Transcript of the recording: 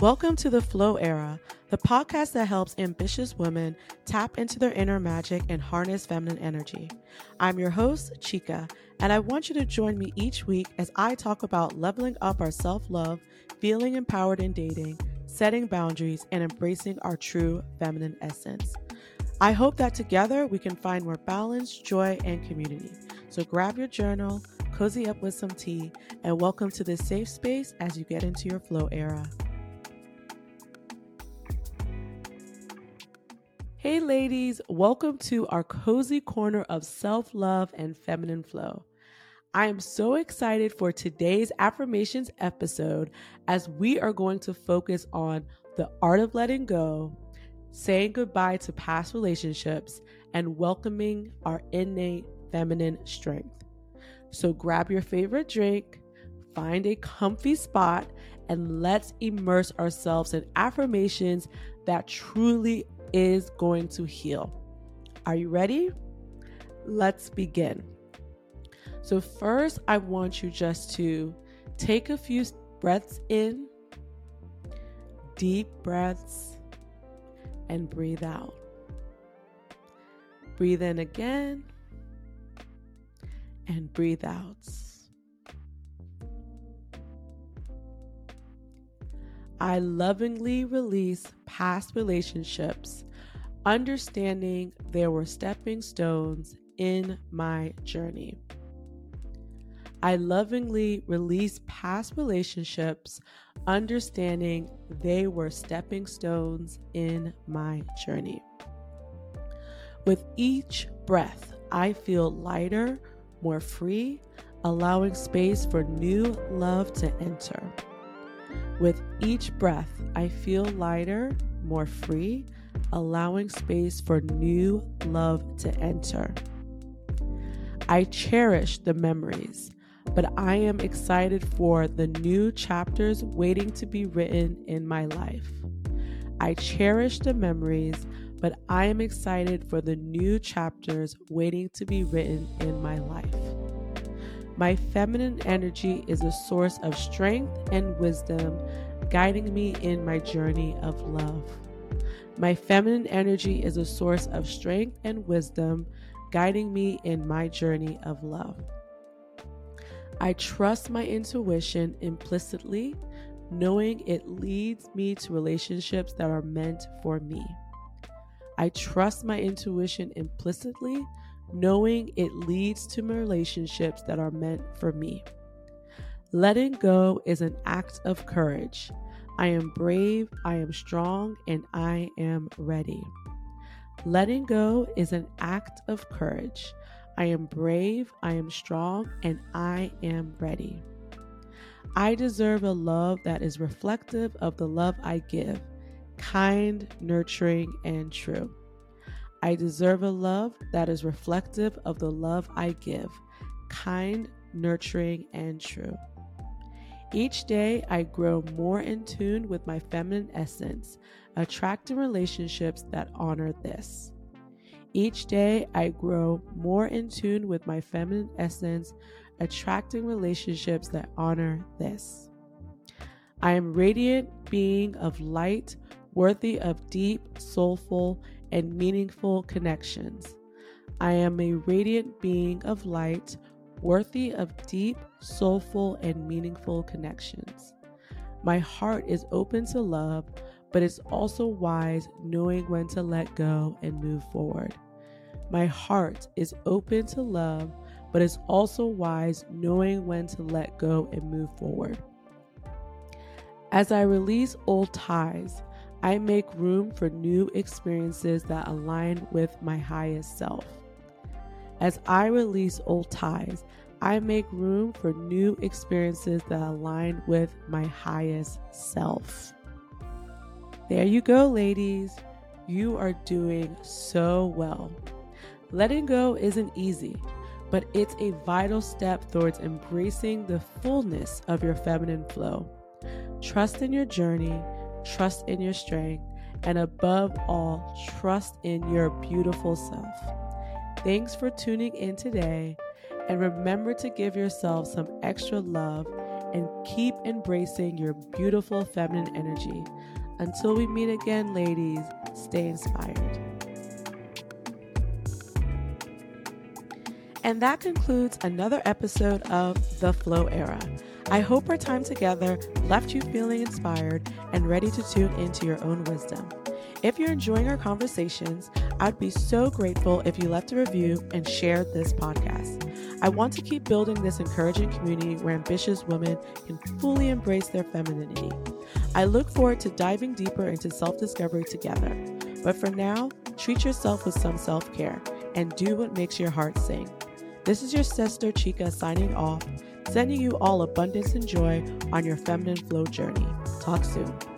Welcome to the Flow Era, the podcast that helps ambitious women tap into their inner magic and harness feminine energy. I'm your host, Chika, and I want you to join me each week as I talk about leveling up our self love, feeling empowered in dating, setting boundaries, and embracing our true feminine essence. I hope that together we can find more balance, joy, and community. So grab your journal, cozy up with some tea, and welcome to this safe space as you get into your flow era. Hey, ladies, welcome to our cozy corner of self love and feminine flow. I am so excited for today's affirmations episode as we are going to focus on the art of letting go, saying goodbye to past relationships, and welcoming our innate feminine strength. So grab your favorite drink, find a comfy spot, and let's immerse ourselves in affirmations that truly is going to heal. Are you ready? Let's begin. So, first, I want you just to take a few breaths in, deep breaths, and breathe out. Breathe in again and breathe out. I lovingly release past relationships, understanding there were stepping stones in my journey. I lovingly release past relationships, understanding they were stepping stones in my journey. With each breath, I feel lighter, more free, allowing space for new love to enter. With each breath, I feel lighter, more free, allowing space for new love to enter. I cherish the memories, but I am excited for the new chapters waiting to be written in my life. I cherish the memories, but I am excited for the new chapters waiting to be written in my life. My feminine energy is a source of strength and wisdom, guiding me in my journey of love. My feminine energy is a source of strength and wisdom, guiding me in my journey of love. I trust my intuition implicitly, knowing it leads me to relationships that are meant for me. I trust my intuition implicitly, knowing it leads to relationships that are meant for me. Letting go is an act of courage. I am brave, I am strong, and I am ready. Letting go is an act of courage. I am brave, I am strong, and I am ready. I deserve a love that is reflective of the love I give, kind, nurturing, and true. I deserve a love that is reflective of the love I give, kind, nurturing, and true. Each day, I grow more in tune with my feminine essence, attracting relationships that honor this. Each day, I grow more in tune with my feminine essence, attracting relationships that honor this. I am radiant being of light, worthy of deep, soulful, and meaningful connections. I am a radiant being of light, worthy of deep, soulful, and meaningful connections. My heart is open to love, but it's also wise knowing when to let go and move forward. My heart is open to love, but it's also wise knowing when to let go and move forward. As I release old ties, I make room for new experiences that align with my highest self. As I release old ties, I make room for new experiences that align with my highest self. There you go, ladies. You are doing so well. Letting go isn't easy, but it's a vital step towards embracing the fullness of your feminine flow. Trust in your journey trust in your strength, and above all, trust in your beautiful self. Thanks for tuning in today, and remember to give yourself some extra love and keep embracing your beautiful feminine energy. Until we meet again, ladies, stay inspired. And that concludes another episode of The Flow Era. I hope our time together left you feeling inspired and ready to tune into your own wisdom. If you're enjoying our conversations, I'd be so grateful if you left a review and shared this podcast. I want to keep building this encouraging community where ambitious women can fully embrace their femininity. I look forward to diving deeper into self discovery together. But for now, treat yourself with some self care and do what makes your heart sing. This is your sister Chika signing off, sending you all abundance and joy on your feminine flow journey. Talk soon.